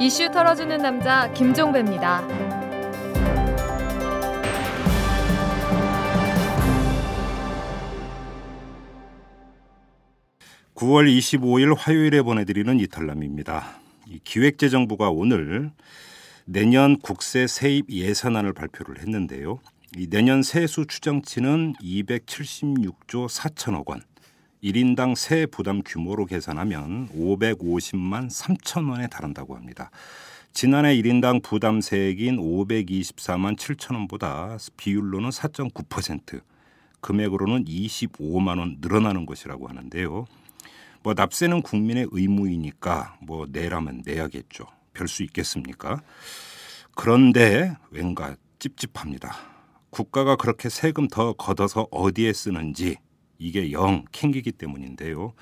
이슈 털어주는 남자 김종배입니다. 9월 25일 화요일에 보내드리는 이탈남입니다. 기획재정부가 오늘 내년 국세 세입 예산안을 발표를 했는데요. 이 내년 세수 추정치는 276조 4천억 원, 1인당 세 부담 규모로 계산하면 550만 3천 원에 달한다고 합니다. 지난해 1인당 부담세액인 524만 7천 원보다 비율로는 4.9%, 금액으로는 25만 원 늘어나는 것이라고 하는데요. 뭐 납세는 국민의 의무이니까 뭐 내라면 내야겠죠. 별 수 있겠습니까? 그런데 왠가 찝찝합니다. 국가가 그렇게 세금 더 걷어서 어디에 쓰는지 이게 영 캥기기 때문인데요.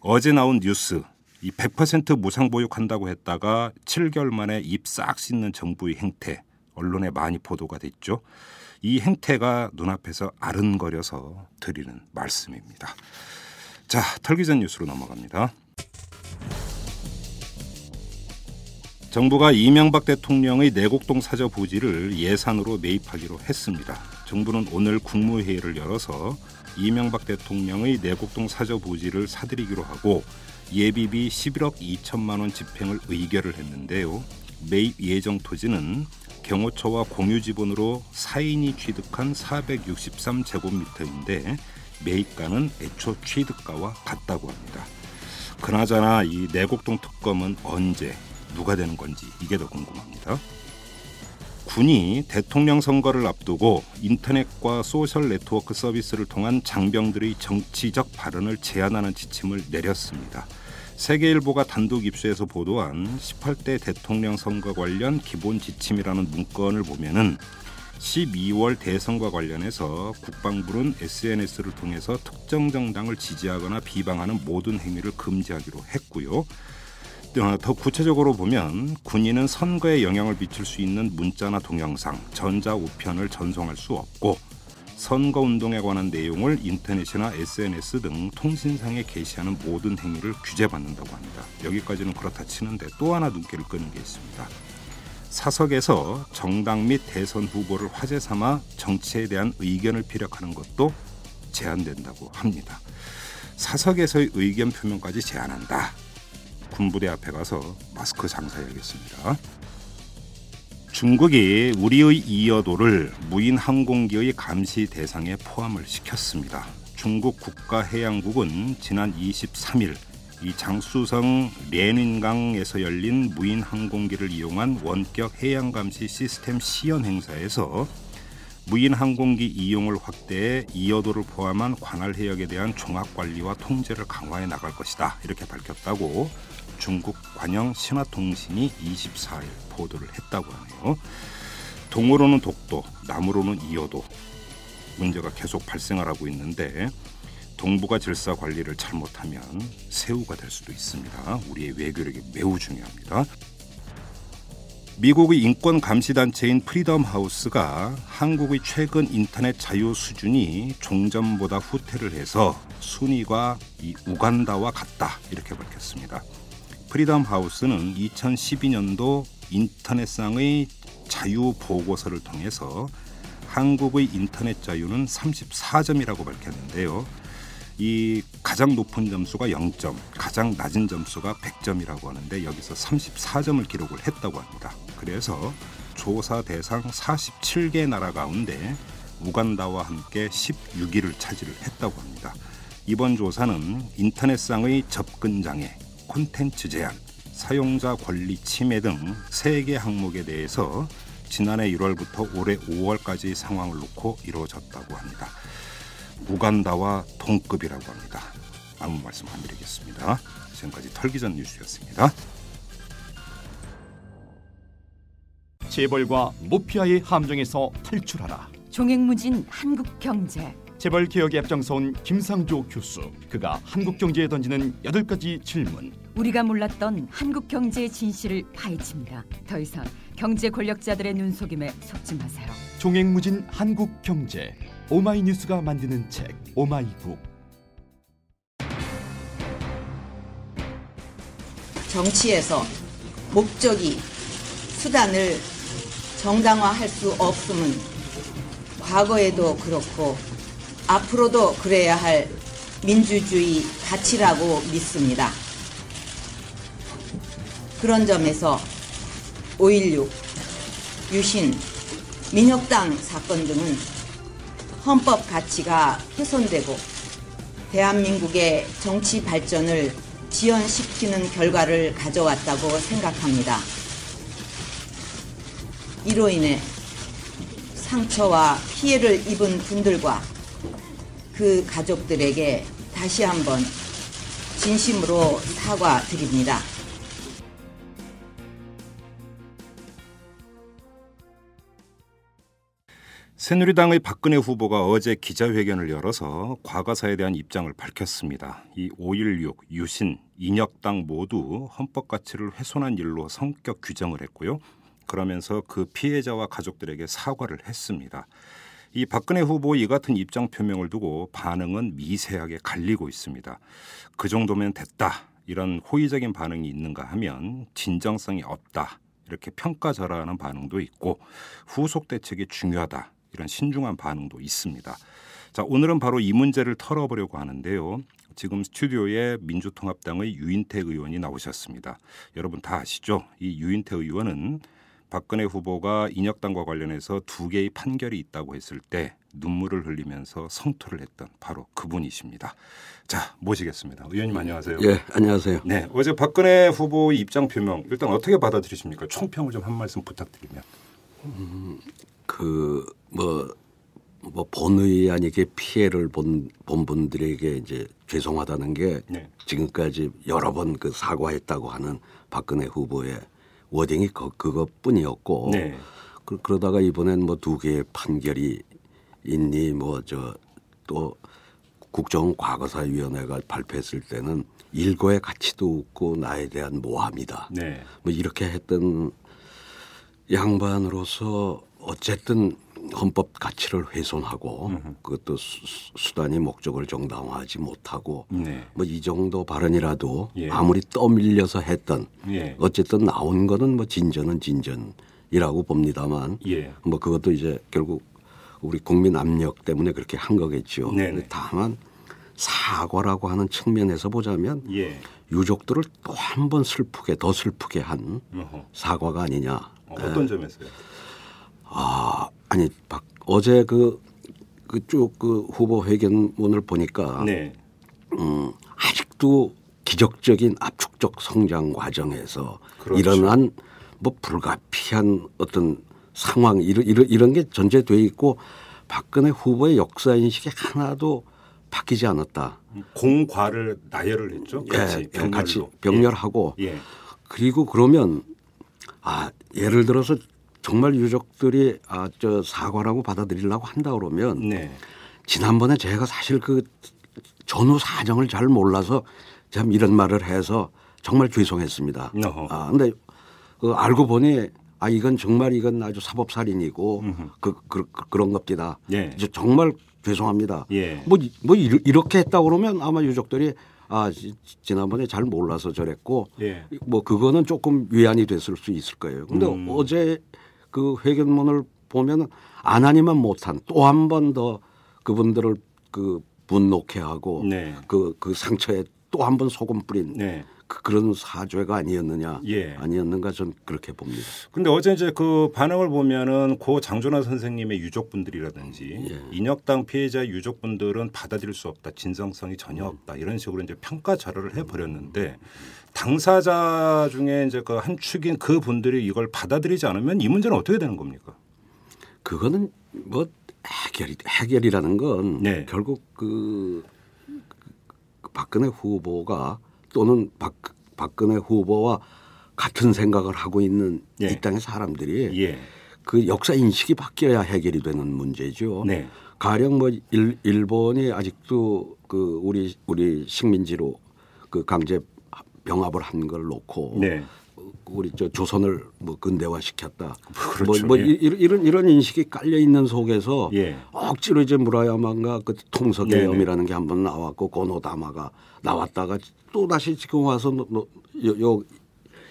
어제 나온 뉴스 이 100% 무상 보육한다고 했다가 7개월 만에 입 싹 씻는 정부의 행태 언론에 많이 보도가 됐죠. 이 행태가 눈앞에서 아른거려서 드리는 말씀입니다. 자, 털기전 뉴스로 넘어갑니다. 정부가 이명박 대통령의 내곡동 사저 부지를 예산으로 매입하기로 했습니다. 정부는 오늘 국무회의를 열어서 이명박 대통령의 내곡동 사저 부지를 사들이기로 하고 예비비 11억 2천만 원 집행을 의결을 했는데요. 매입 예정 토지는 경호처와 공유 지분으로 4인이 취득한 463제곱미터인데 매입가는 애초 취득가와 같다고 합니다. 그나저나 이 내곡동 특검은 언제 누가 되는 건지 이게 더 궁금합니다. 군이 대통령 선거를 앞두고 인터넷과 소셜 네트워크 서비스를 통한 장병들의 정치적 발언을 제한하는 지침을 내렸습니다. 세계일보가 단독 입수해서 보도한 18대 대통령 선거 관련 기본 지침이라는 문건을 보면은 12월 대선과 관련해서 국방부는 SNS를 통해서 특정 정당을 지지하거나 비방하는 모든 행위를 금지하기로 했고요. 어, 더 구체적으로 보면 군인은 선거에 영향을 미칠 수 있는 문자나 동영상, 전자 우편을 전송할 수 없고 선거 운동에 관한 내용을 인터넷이나 SNS 등 통신상에 게시하는 모든 행위를 규제받는다고 합니다. 여기까지는 그렇다 치는데 또 하나 눈길을 끄는 게 있습니다. 사석에서 정당 및 대선 후보를 화제 삼아 정치에 대한 의견을 피력하는 것도 제한된다고 합니다. 사석에서의 의견 표명까지 제한한다. 군부대 앞에 가서 마스크 장사해야겠습니다. 중국이 우리의 이어도를 무인 항공기의 감시 대상에 포함을 시켰습니다. 중국 국가해양국은 지난 23일 이 장수성 레닌강에서 열린 무인 항공기를 이용한 원격 해양 감시 시스템 시연 행사에서 무인 항공기 이용을 확대해 이어도를 포함한 관할 해역에 대한 종합 관리와 통제를 강화해 나갈 것이다. 이렇게 밝혔다고 중국 관영 신화통신이 24일 보도를 했다고 하네요. 동으로는 독도, 남으로는 이어도 문제가 계속 발생하고 있는데 동북아 질서 관리를 잘못하면 새우가 될 수도 있습니다. 우리의 외교력이 매우 중요합니다. 미국의 인권 감시 단체인 프리덤 하우스가 한국의 최근 인터넷 자유 수준이 종전보다 후퇴를 해서 순위가 이 우간다와 같다 이렇게 밝혔습니다. 프리덤 하우스는 2012년도 인터넷상의 자유 보고서를 통해서 한국의 인터넷 자유는 34점이라고 밝혔는데요. 이 가장 높은 점수가 0점, 가장 낮은 점수가 100점이라고 하는데 여기서 34점을 기록을 했다고 합니다. 그래서 조사 대상 47개 나라 가운데 우간다와 함께 16위를 차지를 했다고 합니다. 이번 조사는 인터넷상의 접근 장애, 콘텐츠 제한, 사용자 권리 침해 등 세 개 항목에 대해서 지난해 1월부터 올해 5월까지 상황을 놓고 이루어졌다고 합니다. 우간다와 동급이라고 합니다. 아무 말씀 안 드리겠습니다. 지금까지 털기전 뉴스였습니다. 재벌과 모피아의 함정에서 탈출하라. 종횡무진 한국 경제. 재벌 개혁에 앞장서온 김상조 교수. 그가 한국 경제에 던지는 여덟 가지 질문. 우리가 몰랐던 한국 경제의 진실을 파헤칩니다. 더 이상 경제 권력자들의 눈속임에 속지 마세요. 종횡무진 한국 경제. 오마이뉴스가 만드는 책 오마이북. 정치에서 목적이 수단을 정당화할 수 없음은 과거에도 그렇고 앞으로도 그래야 할 민주주의 가치라고 믿습니다. 그런 점에서 5.16, 유신, 민혁당 사건 등은 헌법 가치가 훼손되고 대한민국의 정치 발전을 지연시키는 결과를 가져왔다고 생각합니다. 이로 인해 상처와 피해를 입은 분들과 그 가족들에게 다시 한번 진심으로 사과드립니다. 새누리당의 박근혜 후보가 어제 기자회견을 열어서 과거사에 대한 입장을 밝혔습니다. 이 5.16, 유신, 인혁당 모두 헌법 가치를 훼손한 일로 성격 규정을 했고요. 그러면서 그 피해자와 가족들에게 사과를 했습니다. 이 박근혜 후보 이 같은 입장 표명을 두고 반응은 미세하게 갈리고 있습니다. 그 정도면 됐다. 이런 호의적인 반응이 있는가 하면 진정성이 없다. 이렇게 평가절하하는 반응도 있고 후속 대책이 중요하다. 이런 신중한 반응도 있습니다. 자, 오늘은 바로 이 문제를 털어보려고 하는데요. 지금 스튜디오에 민주통합당의 유인태 의원이 나오셨습니다. 여러분 다 아시죠? 이 유인태 의원은 박근혜 후보가 인혁당과 관련해서 두 개의 판결이 있다고 했을 때 눈물을 흘리면서 성토를 했던 바로 그분이십니다. 자, 모시겠습니다. 의원님 안녕하세요. 예, 안녕하세요. 네, 어제 박근혜 후보의 입장 표명 일단 어떻게 받아들이십니까? 총평을 좀 한 말씀 부탁드리면. 그뭐 뭐 본의 아니게 피해를 본, 본 분들에게 이제 죄송하다는 게 네. 지금까지 여러 번 그 사과했다고 하는 박근혜 후보의 워딩이 그, 그것뿐이었고 네. 그, 그러다가 이번엔 뭐 두 개의 판결이 있니 뭐 저 또 국정과거사위원회가 발표했을 때는 일고의 가치도 없고 나에 대한 모함이다. 네. 뭐 이렇게 했던 양반으로서 어쨌든 헌법 가치를 훼손하고 그것도 수, 수단이 목적을 정당화하지 못하고 네. 뭐이 정도 발언이라도 예. 아무리 떠밀려서 했던 예. 어쨌든 나온 거는 뭐 진전은 진전이라고 봅니다만 예. 뭐 그것도 이제 결국 우리 국민 압력 때문에 그렇게 한 거겠죠. 네네. 근데 다만 사과라고 하는 측면에서 보자면 예. 유족들을 또 한 번 슬프게 더 슬프게 한 어허. 사과가 아니냐. 어, 어떤 점에서요? 아 아니 박, 어제 그 그쭉 그 후보 회견문을 보니까 네. 음, 아직도 기적적인 압축적 성장 과정에서 그렇죠. 일어난 뭐 불가피한 어떤 상황 이런 이런, 이런 게 전제돼 있고 박근혜 후보의 역사 인식이 하나도 바뀌지 않았다. 공과를 나열을 했죠. 같이 예, 병렬로. 같이 병렬하고 예. 그리고 그러면 아 예를 들어서 정말 유족들이 아 저 사과라고 받아들이려고 한다 그러면 네. 지난번에 제가 사실 그 전후 사정을 잘 몰라서 참 이런 말을 해서 정말 죄송했습니다. 어허. 아 근데 그 알고 보니 아 이건 정말 이건 아주 사법 살인이고 그, 그, 그 그런 겁니다. 예. 이제 정말 죄송합니다. 예. 뭐, 이- 뭐 이렇게 했다 그러면 아마 유족들이 아 지- 지난번에 잘 몰라서 저랬고 예. 뭐 그거는 조금 위안이 됐을 수 있을 거예요. 근데 음. 어제 그 회견문을 보면은 안 하니만 못한 또 한 번 더 그분들을 그 분노케 하고 네. 그, 그 상처에 또 한 번 소금 뿌린 네. 그, 그런 사죄가 아니었느냐 예. 아니었는가 전 그렇게 봅니다. 근데 어제 이제 그 반응을 보면은 고 장준하 선생님의 유족분들이라든지 예. 인혁당 피해자 유족분들은 받아들일 수 없다, 진정성이 전혀 없다 이런 식으로 이제 평가 자료를 해버렸는데 당사자 중에 이제 그 한 축인 그 분들이 이걸 받아들이지 않으면 이 문제는 어떻게 되는 겁니까? 그거는 뭐 해결이 해결이라는 건 네. 결국 그, 그 박근혜 후보가 또는 박, 박근혜 후보와 같은 생각을 하고 있는 예. 이 땅의 사람들이 예, 그 역사 인식이 바뀌어야 해결이 되는 문제죠. 네, 가령 뭐 일, 일본이 아직도 그 우리 우리 식민지로 그 강제 병합을 한 걸 놓고 네, 우리 저 조선을 뭐 근대화 시켰다. 그렇죠. 뭐, 뭐 예. 이- 이런 이런 인식이 깔려 있는 속에서 예. 억지로 이제 무라야마가 그 통서개엄이라는 게 한번 나왔고 고노다마가 나왔다가 또 다시 지금 와서 너- 너- 요, 요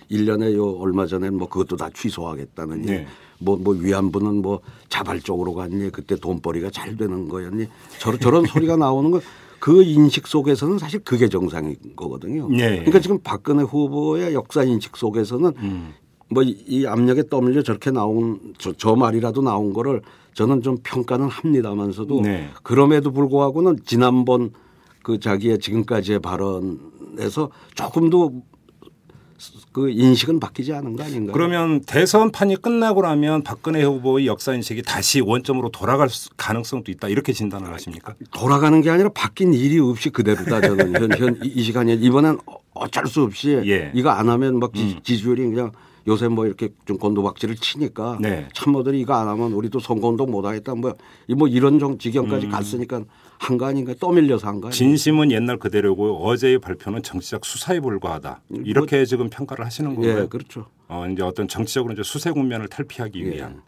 일년에 요 얼마 전에 뭐 그것도 다 취소하겠다느니 네. 뭐, 뭐 위안부는 뭐 자발적으로 갔니 그때 돈벌이가 잘 되는 거였니 저런, 저런 소리가 나오는 거 그 인식 속에서는 사실 그게 정상인 거거든요. 네. 그러니까 지금 박근혜 후보의 역사 인식 속에서는 음. 뭐이 압력에 떠밀려 저렇게 나온 저, 저 말이라도 나온 거를 저는 좀 평가는 합니다만서도 네. 그럼에도 불구하고는 지난번 그 자기의 지금까지의 발언에서 조금도 그 인식은 바뀌지 않은 거 아닌가요? 그러면 대선판이 끝나고 나면 박근혜 후보의 역사 인식이 다시 원점으로 돌아갈 수- 가능성도 있다 이렇게 진단을 하십니까? 돌아가는 게 아니라 바뀐 일이 없이 그대로다 저는 현, 현, 이- 이 시간에 이번엔 어쩔 수 없이 예. 이거 안 하면 막 지, 지지율이 그냥 요새 뭐 이렇게 좀 곤도박질을 치니까 네. 참모들이 이거 안 하면 우리도 선거운동 못 하겠다 뭐, 이뭐 이런 정 지경까지 갔으니까 한 거 아닌가 떠밀려서 한 거 아닌가 진심은 옛날 그대로고 어제의 발표는 정치적 수사에 불과하다 이렇게 지금 평가를 하시는 거고요. 예, 그렇죠. 어, 이제 어떤 정치적으로 이제 수세 국면을 탈피하기 예. 위한.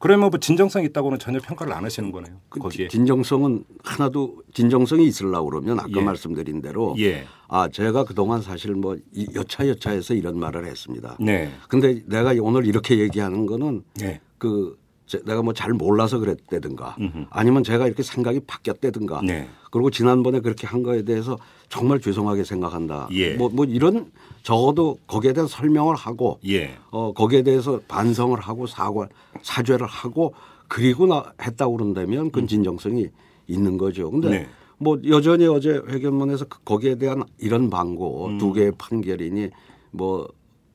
그러면 뭐 진정성 있다고는 전혀 평가를 안 하시는 거네요. 그 거기에. 진정성은 하나도 진정성이 있으려고 그러면 아까 예. 말씀드린 대로 예. 아 제가 그동안 사실 뭐 이- 여차여차해서 이런 말을 했습니다. 네. 근데 내가 오늘 이렇게 얘기하는 거는 네. 그 제- 내가 뭐 잘 몰라서 그랬다든가 음흠. 아니면 제가 이렇게 생각이 바뀌었다든가 네. 그리고 지난번에 그렇게 한 거에 대해서 정말 죄송하게 생각한다. 예. 뭐, 뭐 이런 적어도 거기에 대한 설명을 하고 예. 어, 거기에 대해서 반성을 하고 사과, 사죄를 하고 그리고 나 했다고 그런다면 그건 진정성이 있는 거죠. 근데 음. 네. 뭐 여전히 어제 회견문에서 그- 거기에 대한 이런 방고 음. 두 개의 판결이니 뭐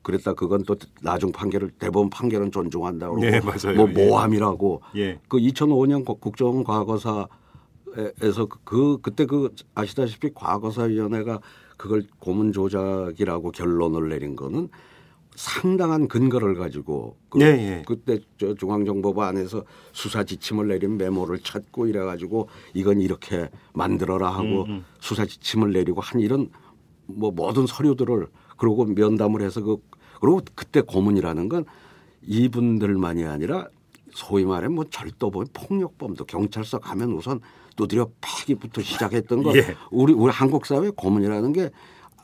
그랬다 그건 또 나중 판결을 대법원 판결은 존중한다고 네, 그러고 맞아요. 뭐 예. 모함이라고 예. 그 2005년 국정 과거사에서 그- 그 그때 그 아시다시피 과거사위원회가 그걸 고문 조작이라고 결론을 내린 거는 상당한 근거를 가지고 그 예, 예. 그때 저 중앙정보부 안에서 수사 지침을 내린 메모를 찾고 이래 가지고 이건 이렇게 만들어라 하고 음, 수사 지침을 내리고 한 이런 뭐 모든 서류들을 그러고 면담을 해서 그 그리고 그때 고문이라는 건 이분들만이 아니라 소위 말해 뭐 절도범 폭력범도 경찰서 가면 우선 두드려 패기부터 시작했던 거 예. 우리 우리 한국 사회 고문이라는 게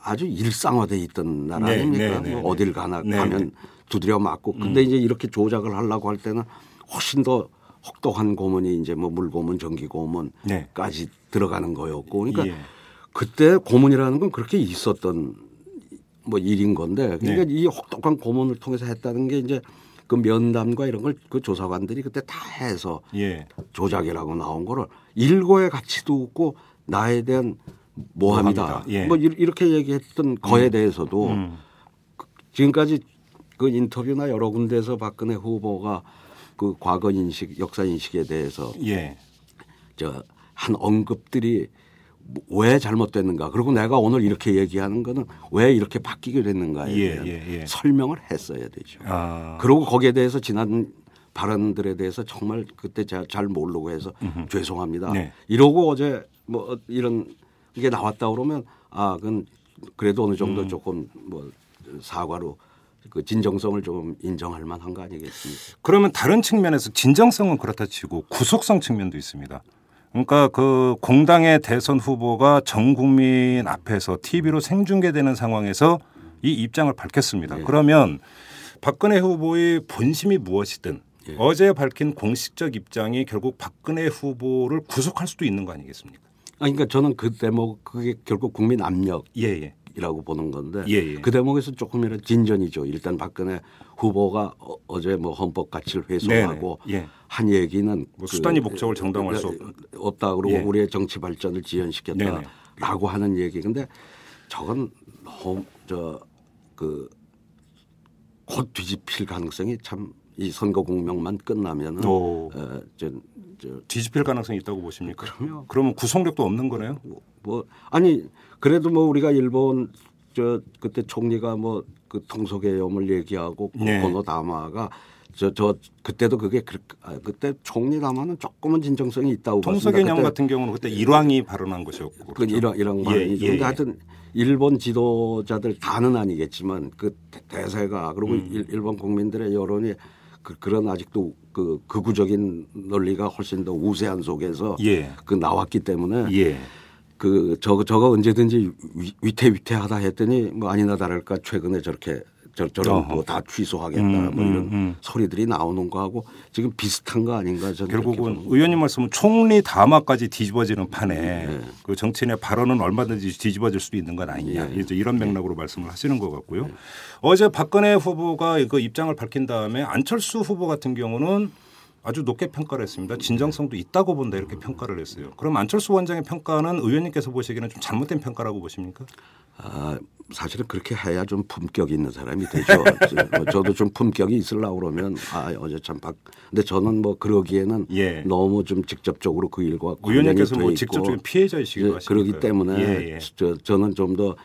아주 일상화돼 있던 나라 네, 아닙니까? 네, 네, 뭐 어딜 가나 네, 음. 가면 두드려 맞고 근데 이제 이렇게 조작을 하려고 할 때는 훨씬 더 혹독한 고문이 이제 뭐 물고문, 전기고문까지 네. 들어가는 거였고 그러니까 예. 그때 고문이라는 건 그렇게 있었던 뭐 일인 건데 그러니까 네. 이 혹독한 고문을 통해서 했다는 게 이제 그 면담과 이런 걸 그 조사관들이 그때 다 해서 예. 조작이라고 나온 거를 일고의 가치도 없고 나에 대한 모함이다. 모함이다. 예. 뭐 이- 이렇게 얘기했던 거에 대해서도 음. 지금까지 그 인터뷰나 여러 군데에서 박근혜 후보가 그 과거 인식, 역사 인식에 대해서 예. 저한 언급들이 왜 잘못됐는가. 그리고 내가 오늘 이렇게 얘기하는 거는 왜 이렇게 바뀌게 됐는가에 예, 대한 예, 예. 설명을 했어야 되죠. 아. 그리고 거기에 대해서 지난 발언들에 대해서 정말 그때 자- 잘 모르고 해서 죄송합니다. 네. 이러고 어제 뭐 이런 게 나왔다 그러면 아 그건 그래도 어느 정도 음. 조금 뭐 사과로 그 진정성을 좀 인정할 만한 거 아니겠습니까? 그러면 다른 측면에서 진정성은 그렇다 치고 구속성 측면도 있습니다. 그러니까 그 공당의 대선 후보가 전 국민 앞에서 TV로 생중계되는 상황에서 이 입장을 밝혔습니다. 예. 그러면 박근혜 후보의 본심이 무엇이든 예. 어제 밝힌 공식적 입장이 결국 박근혜 후보를 구속할 수도 있는 거 아니겠습니까? 아 그러니까 저는 그 대목 그게 결국 국민 압력 예, 예. 이라고 보는 건데 예, 예. 그 대목에서 조금이라도 진전이죠. 일단 박근혜 후보가 어- 어제 뭐 헌법 가치를 회수하고 네네. 예. 한 얘기는 뭐 수단이 목적을 정당화할 수 없- 없다 그러고 예. 우리의 정치 발전을 지연시켰다라고 네네. 하는 얘기. 근데 저건 너무 저그 곧 뒤집힐 가능성이 참 이 선거 공명만 끝나면은 오. 어, 저, 저 뒤집힐 가능성이 있다고 보십니까? 그럼요. 그러면 구속력도 없는 거네요. 뭐 아니 그래도 뭐 우리가 일본 저 그때 총리가 뭐 그 통속의염을 얘기하고 네. 고노 다마가 저 저 그때도 그게 그, 아, 그때 총리 담화는 조금은 진정성이 있다고 통서개념. 같은 경우는 그때 일왕이 발언한 것이었고 그? 이런 이런 예. 예, 근데 예. 하여튼 일본 지도자들 다는 아니겠지만 그 대- 대세가 그리고 음. 일, 일본 국민들의 여론이 그, 그런 아직도 그 극우적인 논리가 훨씬 더 우세한 속에서 예. 그 나왔기 때문에 예. 그 저거 저거 언제든지 위- 위태위태하다 했더니 뭐 아니나 다를까 최근에 저렇게 저, 저런 어허. 뭐다 취소하겠다 음, 뭐 이런 음, 음. 소리들이 나오는 거하고 지금 비슷한 거 아닌가 저는 결국은. 의원님 말씀은 총리 담화까지 뒤집어지는 판에 네. 그 정치인의 발언은 얼마든지 뒤집어질 수도 있는 건 아니냐 예. 이제 이런 맥락으로 말씀을 하시는 것 같고요. 어제 박근혜 후보가 그 입장을 밝힌 다음에 안철수 후보 같은 경우는 아주 높게 평가를 했습니다. 진정성도 있다고 본다 이렇게 평가를 했어요. 그럼 안철수 원장의 평가는 의원님께서 보시기에는 좀 잘못된 평가라고 보십니까? 아, 사실은 그렇게 해야 좀 품격이 있는 사람이 되죠. 저- 저도 좀 품격이 있으려고 그러면 아 어제 참 박. 근데 저는 뭐 그러기에는 예. 너무 좀 직접적으로 그 일과 의원님께서 돼뭐 직접적인 피해자이시기도 예, 하시니까 그러기 때문에 예, 예. 저, 저는 좀더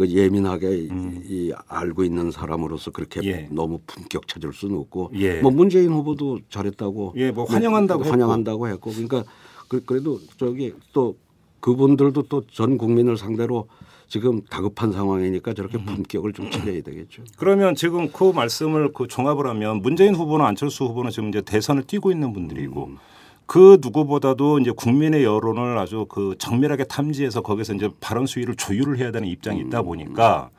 그 예민하게 이 알고 있는 사람으로서 그렇게 예. 너무 품격 찾을 수는 없고 예. 뭐 문재인 후보도 잘했다고 예, 뭐 환영한다고 했고. 환영한다고 했고 그러니까 그, 그래도 저기 또 그분들도 또 전 국민을 상대로 지금 다급한 상황이니까 저렇게 품격을 좀 차려야 되겠죠. 그러면 지금 그 말씀을 그 종합을 하면 문재인 후보나 안철수 후보는 지금 이제 대선을 뛰고 있는 분들이고 음. 그 누구보다도 이제 국민의 여론을 아주 그 정밀하게 탐지해서 거기서 이제 발언 수위를 조율을 해야 되는 입장이 음. 있다 보니까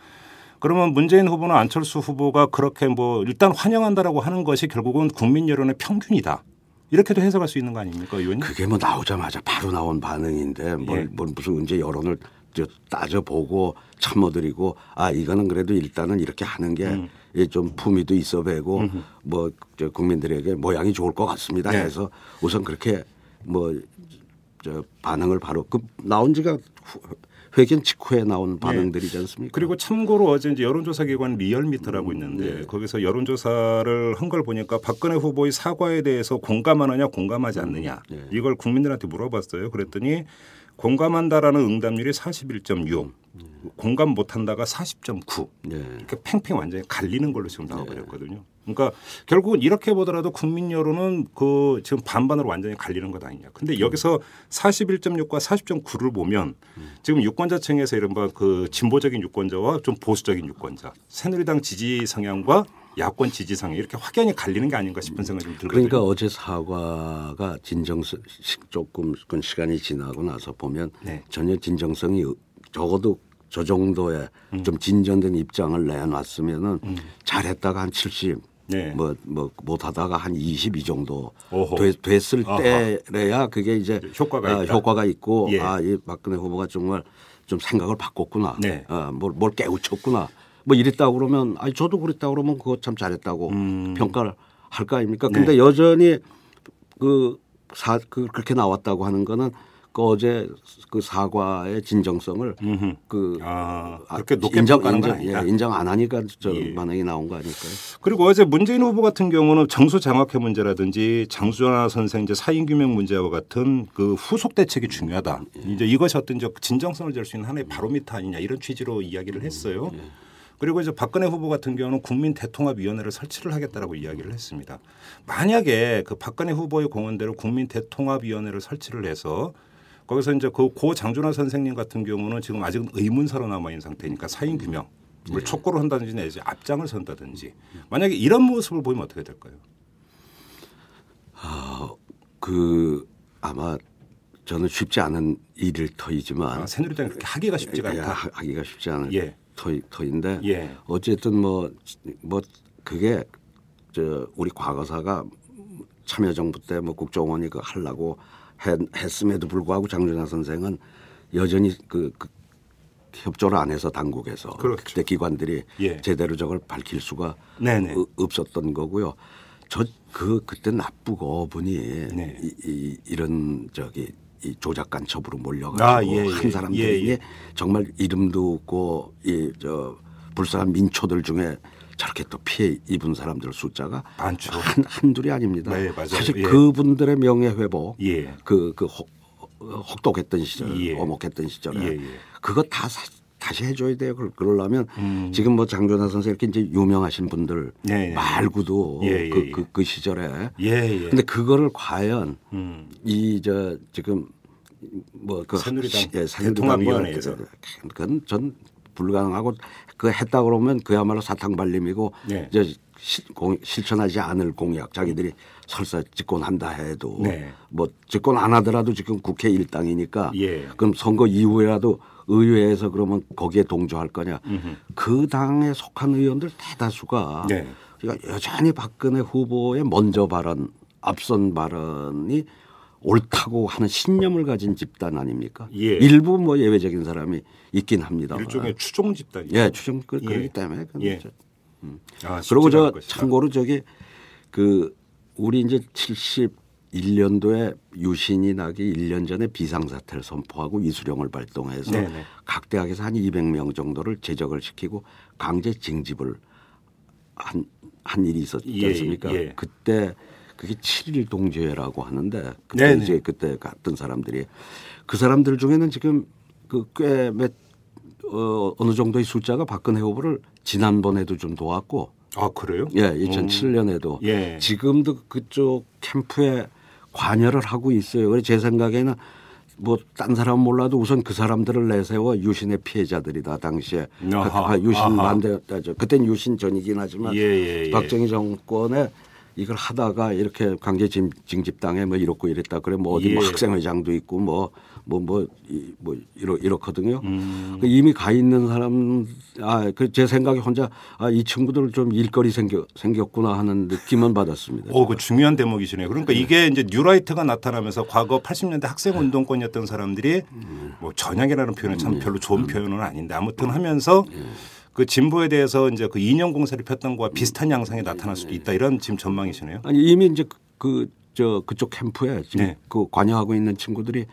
그러면 문재인 후보나 안철수 후보가 그렇게 뭐 일단 환영한다라고 하는 것이 결국은 국민 여론의 평균이다. 이렇게도 해석할 수 있는 거 아닙니까, 의원님? 그게 뭐 나오자마자 바로 나온 반응인데 뭘, 예. 뭘 무슨 이제 여론을 저 따져보고 참어드리고 아 이거는 그래도 일단은 이렇게 하는 음. 게좀 품위도 있어 배고 뭐저 국민들에게 모양이 좋을 것 같습니다 네. 해서 우선 그렇게 뭐 저 반응을 바로 그 나온 지가 후- 회견 직후에 나온 반응들이지 않습니까? 예. 그리고 참고로 어제 이제 여론조사 기관 리얼미터라고 있는데 네. 거기서 여론조사를 한 걸 보니까 박근혜 후보의 사과에 대해서 공감하느냐 공감하지 않느냐 네. 이걸 국민들한테 물어봤어요. 그랬더니 공감한다라는 응답률이 41.6, 공감 못한다가 40.9. 네. 이렇게 팽팽 완전히 갈리는 걸로 지금 나와버렸거든요. 그러니까 결국은 이렇게 보더라도 국민 여론은 그 지금 반반으로 완전히 갈리는 것 아니냐. 근데 여기서 41.6과 40.9를 보면 지금 유권자층에서 이른바 그 진보적인 유권자와 좀 보수적인 유권자, 새누리당 지지 성향과 야권 지지 성향 이렇게 확연히 갈리는 게 아닌가 싶은 생각이 좀 들거든요. 그러니까 어제 사과가 진정성 조금 그 시간이 지나고 나서 보면 네. 전혀 진정성이 적어도 저 정도의 음. 좀 진전된 입장을 내놨으면은 잘했다가 한 70, 네. 뭐, 뭐 못하다가 한 22 정도. 되, 됐을 아하. 때래야 그게 이제 효과가 아, 있다. 효과가 있고 예. 아, 이 박근혜 후보가 정말 좀 생각을 바꿨구나. 네. 아, 뭘, 뭘 깨우쳤구나. 뭐 이랬다고 그러면 아니 저도 그랬다고 그러면 그거 참 잘했다고 음. 평가를 할 거 아닙니까? 네. 근데 여전히 그 사, 그, 그렇게 나왔다고 하는 거는 그 어제 그 사과의 진정성을 음흠. 그 아, 아, 그렇게 높게 인정, 인정. 예, 인정 안 하니까 저 예. 반응이 나온 거 아닐까요? 그리고 어제 문재인 후보 같은 경우는 정수 장학회 문제라든지 장수환 선생 이제 사인 규명 문제와 같은 그 후속 대책이 중요하다. 이제 이것이 어떤 진정성을 잴 수 있는 하나의 바로미터 아니냐 이런 취지로 이야기를 했어요. 그리고 이제 박근혜 후보 같은 경우는 국민 대통합위원회를 설치를 하겠다라고 이야기를 했습니다. 만약에 그 박근혜 후보의 공언대로 국민 대통합위원회를 설치를 해서 거기서 이제 그 고 장준하 선생님 같은 경우는 지금 아직은 의문사로 남아 있는 상태니까 사인 규명 을 촉구를 한다든지 내지 앞장을 선다든지 만약에 이런 모습을 보이면 어떻게 될까요? 그 아마 저는 쉽지 않은 일일 터이지만 아, 새누리당이 그렇게 하기가 쉽지가 예, 않다. 하- 하기가 쉽지 않은 예. 터인데 예. 어쨌든 뭐뭐 그게 저 우리 과거사가 참여정부 때 뭐 국정원이 그 하려고 했, 했음에도 불구하고 장준하 선생은 여전히 그, 그 협조를 안 해서 당국에서 그렇죠. 그때 기관들이 예. 제대로 저걸 밝힐 수가. 어- 없었던 거고요. 저 그 그때 나쁘고 분이 네. 이, 이, 이런 저기 이 조작 간첩으로 몰려가지고 아, 예, 예. 한 사람들이 예, 예. 정말 이름도 없고 이저 불쌍한 민초들 중에 저렇게 또 피해 입은 사람들 숫자가 많죠. 한 한둘이 아닙니다. 네. 사실 예. 그분들의 명예 회복, 예. 그그 혹독했던 시절, 예. 어목했던 시절에 예, 예. 그거 다 사- 다시 해줘야 돼요. 그러- 그러려면 음. 지금 뭐 장준하 선생 이렇게 이제 유명하신 분들 네, 네. 말고도 예, 예, 그, 예. 그, 그 시절에 예, 예. 근데 그거를 과연 음. 이저 지금 뭐그 새누리당 예, 대통합위원회에서. 그건 전 불가능하고 그 했다 그러면 그야말로 사탕 발림이고 네. 이제 실, 공, 실천하지 않을 공약 자기들이 설사 집권한다 해도 네. 뭐 집권 안 하더라도 지금 국회 일당이니까 예. 그럼 선거 이후에라도 의회에서 그러면 거기에 동조할 거냐. 음흠. 그 당에 속한 의원들 대다수가 네. 그러니까 여전히 박근혜 후보의 먼저 발언, 앞선 발언이 옳다고 하는 신념을 가진 집단 아닙니까? 예. 일부 뭐 예외적인 사람이 있긴 합니다. 일종의 추종 집단이죠. 예, 추정 그, 예. 그렇기 때문에 예. 저- 아, 그리고 저 것이다. 참고로 저기 그 우리 이제 71년도에 유신이 나기 1년 전에 비상사태를 선포하고 이수령을 발동해서 네네. 각 대학에서 한 200명 정도를 제적을 시키고 강제 징집을 한, 한 일이 있었지 예, 않습니까? 예. 그때 그게 7일 동지회라고 하는데 그때 네네. 이제 그때 갔던 사람들이 그 사람들 중에는 지금 그꽤몇 어, 어느 정도의 숫자가 박근혜 후보를 지난번에도 좀 도왔고 아 그래요? 예, 2007년에도 예. 지금도 그쪽 캠프에 관여를 하고 있어요. 그래서 제 생각에는 뭐 딴 사람 은 몰라도 우선 그 사람들을 내세워 유신의 피해자들이다 당시에 아하, 그- 그 유신 아하. 반대 저 그땐 유신 전이긴 하지만 예, 예, 예. 박정희 정권에 이걸 하다가 이렇게 강제 징- 징집당해 뭐 이렇고 이랬다 그래 뭐 어디 뭐 예. 학생회장도 있고 뭐 뭐뭐 뭐 이러 이렇거든요. 음. 그 이미 가 있는 사람 아그 제 생각에 혼자 아이 친구들 좀 일거리 생겨 생겼구나 하는 느낌은 받았습니다. 오, 그 중요한 대목이시네요. 그러니까 이게 이제 뉴라이트가 나타나면서 과거 80년대 학생 운동권이었던 사람들이 뭐 전향이라는 표현은 참 별로 좋은 표현은 아닌데 아무튼 하면서 그 진보에 대해서 이제 그 이념 공세를 폈던 거와 비슷한 양상이 나타날 수도 있다 이런 지금 전망이시네요. 아니 이미 이제 그 저 그쪽 캠프에 지금 네. 그 관여하고 있는 친구들이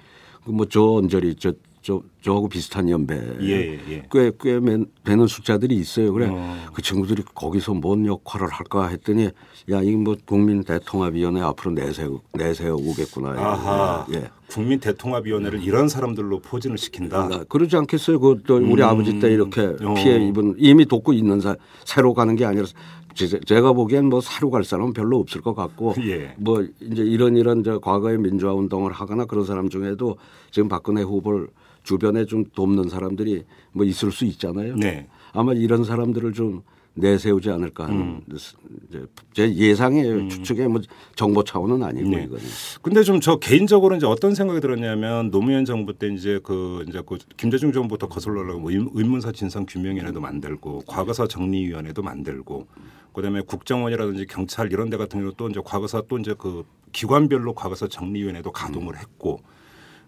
그뭐저 언저리 저저 저하고 비슷한 연배 예, 예, 예. 꽤꽤 되는 숫자들이 있어요. 그래 어. 그 친구들이 거기서 뭔 역할을 할까 했더니 야 이게 뭐 국민 대통합위원회 앞으로 내세우 내세우겠구나. 아하. 예. 국민 대통합위원회를 이런 사람들로 포진을 시킨다. 아, 그러지 않겠어요. 그또 우리 아버지 때 이렇게 어. 피해 입은 이미 돕고 있는 사 새로 가는 게 아니라 제- 제가 보기엔 뭐 새로 갈 사람은 별로 없을 것 같고 예. 뭐 이제 이런 이런 저 과거에 민주화 운동을 하거나 그런 사람 중에도 지금 박근혜 후보를 주변에 좀 돕는 사람들이 뭐 있을 수 있잖아요. 네. 아마 이런 사람들을 좀 내세우지 않을까 하는 음. 제 예상의 추측에 뭐 정보 차원은 아니고 네. 이거는. 근데 좀 저 개인적으로 이제 어떤 생각이 들었냐면 노무현 정부 때 이제 그 이제 그 김대중 정부부터 거슬러려고 뭐 의- 의문사 진상 규명위원회도 만들고 과거사 정리위원회도 만들고 그다음에 국정원이라든지 경찰 이런 데 같은 경우 또 이제 과거사 또 이제 그 기관별로 과거사 정리위원회도 가동을 했고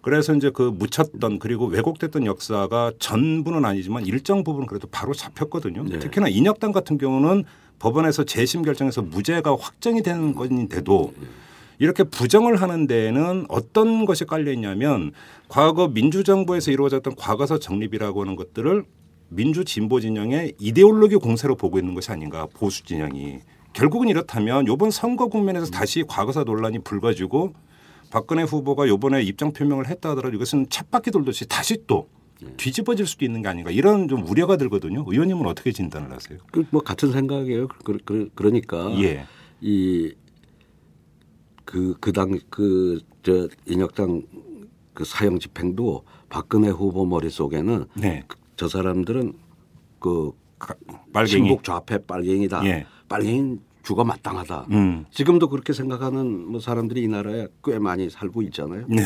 그래서 이제 그 묻혔던 그리고 왜곡됐던 역사가 전부는 아니지만 일정 부분은 그래도 바로 잡혔거든요. 네. 특히나 인혁당 같은 경우는 법원에서 재심 결정해서 무죄가 확정이 되는 건데도 이렇게 부정을 하는 데에는 어떤 것이 깔려 있냐면 과거 민주정부에서 이루어졌던 과거사 정립이라고 하는 것들을 민주 진보 진영의 이데올로기 공세로 보고 있는 것이 아닌가 보수 진영이 결국은 이렇다면 이번 선거 국면에서 다시 과거사 논란이 불거지고 박근혜 후보가 요번에 입장 표명을 했다 하더라도 이것은 쳇바퀴 돌듯이 다시 또 뒤집어질 수도 있는 게 아닌가 이런 좀 우려가 들거든요. 의원님은 어떻게 진단을 하세요? 그 뭐 같은 생각이에요. 그, 그, 그러니까 예. 이 그 그당 그 저 인혁당 그 사형 집행도 박근혜 후보 머릿속에는 네. 그- 저 사람들은 그 가- 빨갱이. 친북 좌패 빨갱이다. 예. 빨갱이 죽어 마땅하다. 음. 지금도 그렇게 생각하는 뭐 사람들이 이 나라에 꽤 많이 살고 있잖아요. 네.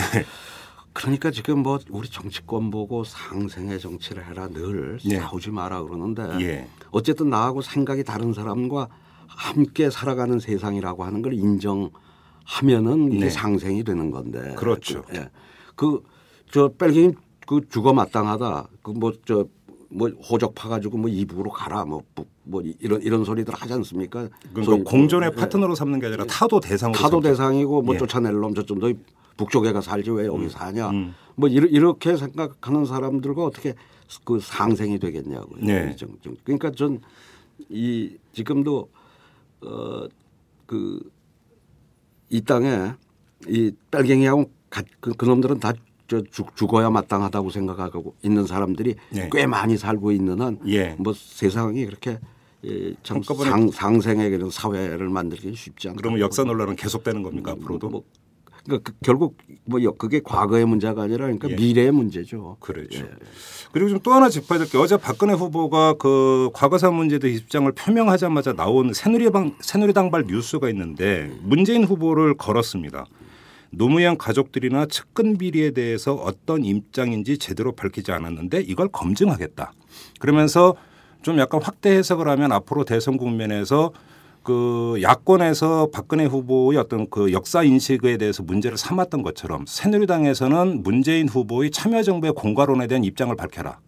그러니까 지금 뭐 우리 정치권 보고 상생의 정치를 해라 늘 네. 싸우지 마라 그러는데 예. 어쨌든 나하고 생각이 다른 사람과 함께 살아가는 세상이라고 하는 걸 인정하면은 이게 네. 상생이 되는 건데. 그렇죠. 그, 예. 그저 빨갱이 그 죽어 마땅하다. 그 뭐 저 뭐 호적 파가지고 뭐 이북으로 가라 뭐, 뭐, 뭐 이런 이런 소리들 하지 않습니까? 그러니까 공존의 예. 파트너로 삼는 게 아니라 타도 대상으로 타도 삼자. 대상이고 뭐 예. 쫓아낼 놈 저좀 더 북쪽에 가 살지 왜 여기 사냐 음. 뭐 이르- 이렇게 생각하는 사람들과 어떻게 그 상생이 되겠냐고요. 네. 이 정- 정- 그러니까 전 이 지금도 어 그 이 땅에 이 빨갱이하고 가- 그, 그놈들은 다 저 죽어야 마땅하다고 생각하고 있는 사람들이 네. 꽤 많이 살고 있는 한 예. 뭐 세상이 그렇게 예, 참 상, 상생의 그런 사회를 만들기 쉽지 않다. 그러면 역사 논란은 계속되는 겁니까 앞으로도? 뭐, 그러니까 그- 결국 뭐 여- 그게 과거의 문제가 아니라 그러니까 예. 미래의 문제죠. 그렇죠. 예. 그리고 좀 또 하나 짚어야 될 게 어제 박근혜 후보가 그 과거사 문제에 대해 입장을 표명하자마자 나온 새누리당 새누리당발 뉴스가 있는데 문재인 후보를 걸었습니다. 노무현 가족들이나 측근 비리에 대해서 어떤 입장인지 제대로 밝히지 않았는데 이걸 검증하겠다. 그러면서 좀 약간 확대 해석을 하면 앞으로 대선 국면에서 그 야권에서 박근혜 후보의 어떤 그 역사 인식에 대해서 문제를 삼았던 것처럼 새누리당에서는 문재인 후보의 참여정부의 공과론에 대한 입장을 밝혀라.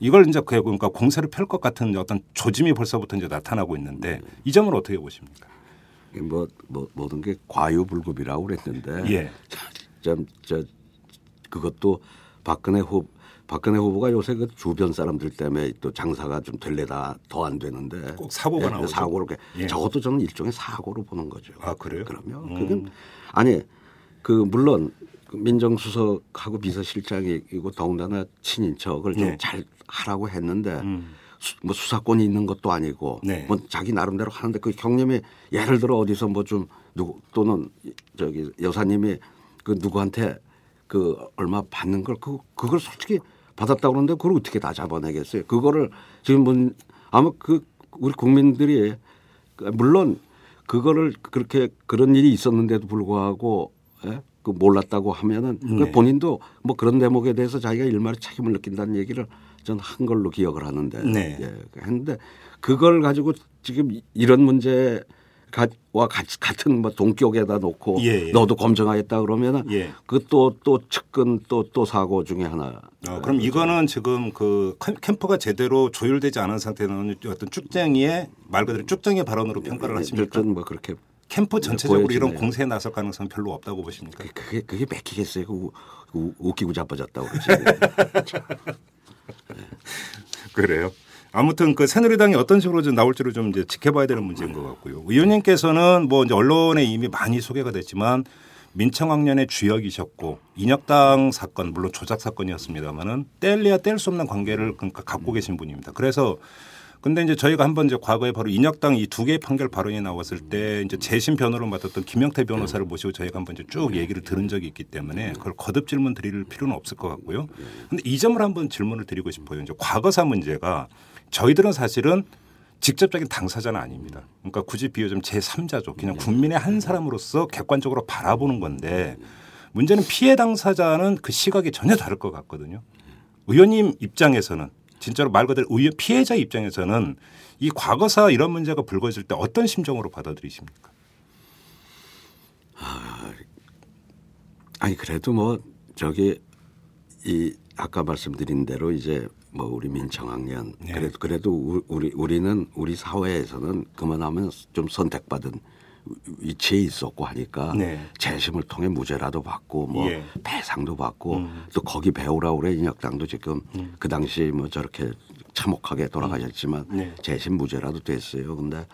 이걸 이제 그 그러니까 공세를 펼 것 같은 어떤 조짐이 벌써부터 이제 나타나고 있는데 이 점은 어떻게 보십니까? 뭐, 뭐 모든 게 과유불급이라고 그랬는데 예. 참, 저 그것도 박근혜 후 박근혜 후보가 요새 그 주변 사람들 때문에 또 장사가 좀 될래다 더 안 되는데 꼭 사고가 예, 나오죠. 사고로 예. 저것도 저는 일종의 사고로 보는 거죠. 아, 그래요? 그러면 음. 그건 아니 그 물론 그 민정수석하고 비서실장이고 더군다나 친인척을 네. 좀잘 하라고 했는데 음. 수, 뭐 수사권이 있는 것도 아니고 네. 뭐 자기 나름대로 하는데 그 형님이 예를 들어 어디서 뭐 좀 누구 또는 저기 여사님이 그 누구한테 그 얼마 받는 걸 그 그걸 솔직히 받았다 그러는데 그걸 어떻게 다 잡아내겠어요? 그거를 지금 뭐 아마 그 우리 국민들이 그 물론 그거를 그렇게 그런 일이 있었는데도 불구하고 예? 그 몰랐다고 하면은 그 네. 본인도 뭐 그런 대목에 대해서 자기가 일말의 책임을 느낀다는 얘기를 전 한 걸로 기억을 하는데 네. 예, 했는데 그걸 가지고 지금 이- 이런 문제 와 같이 같은 뭐 동격에다 놓고 예, 예. 너도 검증하겠다 그러면은 예. 그또 또 측근 또 또 사고 중에 하나. 어, 그럼 이거는 지금 그 캠- 캠프가 제대로 조율되지 않은 상태는 어떤 쭉쟁이의 말 그대로 쭉쟁이 발언으로 평가를 하십니까? 어쨌든 뭐 그렇게 캠프 전체적으로 이런 보여지네요. 공세에 나설 가능성은 별로 없다고 보십니까? 그- 그게 그게 맥히겠어요. 그 웃기고 자빠졌다고 그러지. 그래요. 아무튼 그 새누리당이 어떤 식으로 좀 나올지를 좀 이제 지켜봐야 되는 문제인 것 같고요. 의원님께서는 뭐 이제 언론에 이미 많이 소개가 됐지만 민청학년의 주역이셨고 인혁당 사건 물론 조작 사건이었습니다만은 뗄래야 뗄 수 없는 관계를 그러니까 갖고 계신 분입니다. 그래서 근데 이제 저희가 한번 이제 과거에 바로 인혁당 이 두 개의 판결 발언이 나왔을 때 이제 재심 변호를 맡았던 김영태 변호사를 모시고 저희가 한번 이제 쭉 얘기를 들은 적이 있기 때문에 그걸 거듭 질문 드릴 필요는 없을 것 같고요. 근데 이 점을 한번 질문을 드리고 싶어요. 이제 과거사 문제가 저희들은 사실은 직접적인 당사자는 아닙니다. 그러니까 굳이 비유하자면 제3자죠. 그냥 국민의 한 사람으로서 객관적으로 바라보는 건데 문제는 피해 당사자는 그 시각이 전혀 다를 것 같거든요. 의원님 입장에서는 진짜로 말 그대로 의원 피해자 입장에서는 이 과거사 이런 문제가 불거질 때 어떤 심정으로 받아들이십니까? 아니 그래도 뭐 저기 이 아까 말씀드린 대로 이제 뭐 우리 민청학년 네. 그래도 그래도 우- 우리 우리는 우리 사회에서는 그만하면 좀 선택받은 위치에 있었고 하니까 네. 재심을 통해 무죄라도 받고 뭐 예. 배상도 받고 음. 또 거기 배우라고 그래 인혁당도 지금 그 당시 뭐 저렇게 참혹하게 돌아가셨지만 네. 재심 무죄라도 됐어요. 근데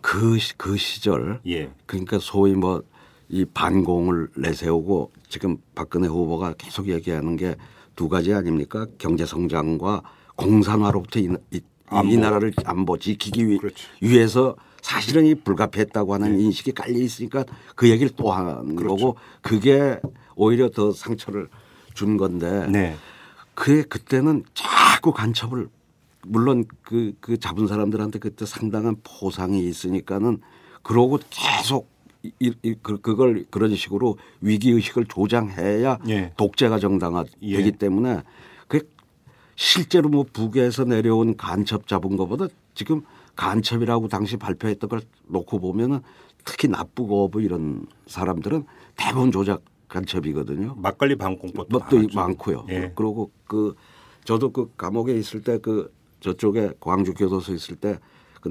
그, 시- 그 시절 예. 그러니까 소위 뭐 이 반공을 내세우고 지금 박근혜 후보가 계속 얘기하는 게 두 가지 아닙니까? 경제 성장과 공산화로부터 이, 이, 이. 나라를 안보 지키기 위, 그렇죠. 위해서 사실은 이 불가피했다고 하는 인식이 깔려 있으니까 그 얘기를 또 하는 그렇죠. 거고 그게 오히려 더 상처를 준 건데 네. 그에 그때는 자꾸 간첩을 물론 그, 그 잡은 사람들한테 그때 상당한 포상이 있으니까는 그러고 계속 이, 이, 그, 그걸 그런 식으로 위기 의식을 조장해야 예. 독재가 정당화되기 예. 때문에 그 실제로 뭐 북에서 내려온 간첩 잡은 것보다 지금 간첩이라고 당시 발표했던 걸 놓고 보면은 특히 납부거부 이런 사람들은 대부분 조작 간첩이거든요. 막걸리 것도 많았죠. 많고요. 예. 그리고 그 저도 그 감옥에 있을 때 그 저쪽에 광주 교도소 있을 때그그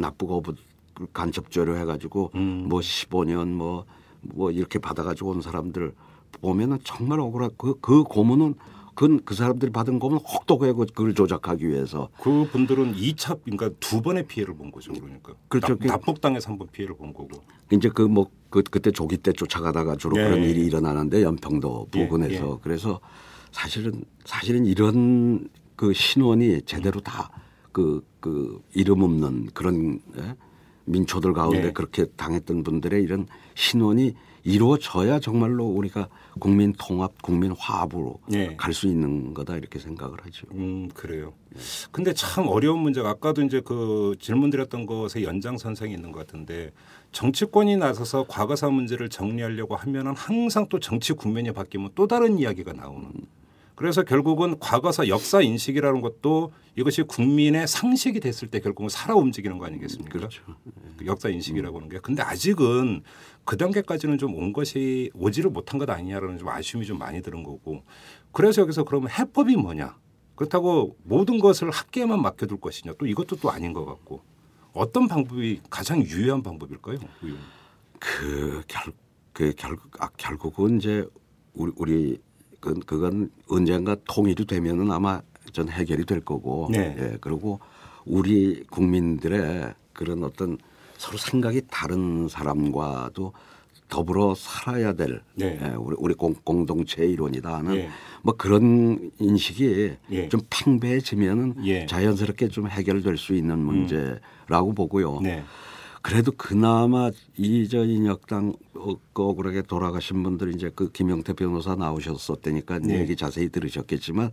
간첩죄로 해가지고 음. 뭐 15년 뭐뭐 이렇게 받아가지고 온 사람들 보면은 정말 억울하 그, 그 고문은 그, 그 사람들이 받은 고문 혹독해 그- 그걸 조작하기 위해서 그 분들은 2차 그러니까 두 번의 피해를 본 거죠. 그러니까. 그렇죠. 납, 그- 납북당에서 한 번 피해를 본 거고. 이제 그 뭐 그 그때 조기 때 쫓아가다가 주로 예, 그런 예. 일이 일어나는데 연평도 예, 부근에서 예. 그래서 사실은 사실은 이런 그 신원이 제대로 다 그그 이름 없는 그런 예? 민초들 가운데 예. 그렇게 당했던 분들의 이런 신원이 이루어져야 정말로 우리가 국민 통합, 국민 화합으로 예. 갈수 있는 거다 이렇게 생각을 하죠. 음 그래요. 근데 참 어려운 문제가 아까도 이제 그 질문 드렸던 것의 연장선상이 있는 것 같은데 정치권이 나서서 과거사 문제를 정리하려고 하면은 항상 또 정치 국면이 바뀌면 또 다른 이야기가 나오는. 그래서 결국은 과거사 역사 인식이라는 것도 이것이 국민의 상식이 됐을 때 결국은 살아 움직이는 거 아니겠습니까? 그렇죠. 그 역사 인식이라고 하는 게. 근데 아직은 그 단계까지는 좀 온 것이 오지를 못한 것 아니냐라는 좀 아쉬움이 좀 많이 드는 거고. 그래서 여기서 그러면 해법이 뭐냐? 그렇다고 모든 것을 학계에만 맡겨둘 것이냐? 또 이것도 또 아닌 것 같고. 어떤 방법이 가장 유효한 방법일까요? 그 결, 그 결국 아, 결국은 이제 우리 우리 그 그건 언젠가 통일이 되면은 아마 전 해결이 될 거고. 네. 예. 그리고 우리 국민들의 그런 어떤 서로 생각이 다른 사람과도 더불어 살아야 될 네. 예, 우리 우리 공, 공동체 이론이다 하는 예. 뭐 그런 인식이 예. 좀 팽배해지면은 예. 음. 자연스럽게 좀 해결될 수 있는 문제라고 보고요. 네. 그래도 그나마 이저 인혁당 어, 그 억울하게 돌아가신 분들 이제 그 김영태 변호사 나오셨었다니까 네. 얘기 자세히 들으셨겠지만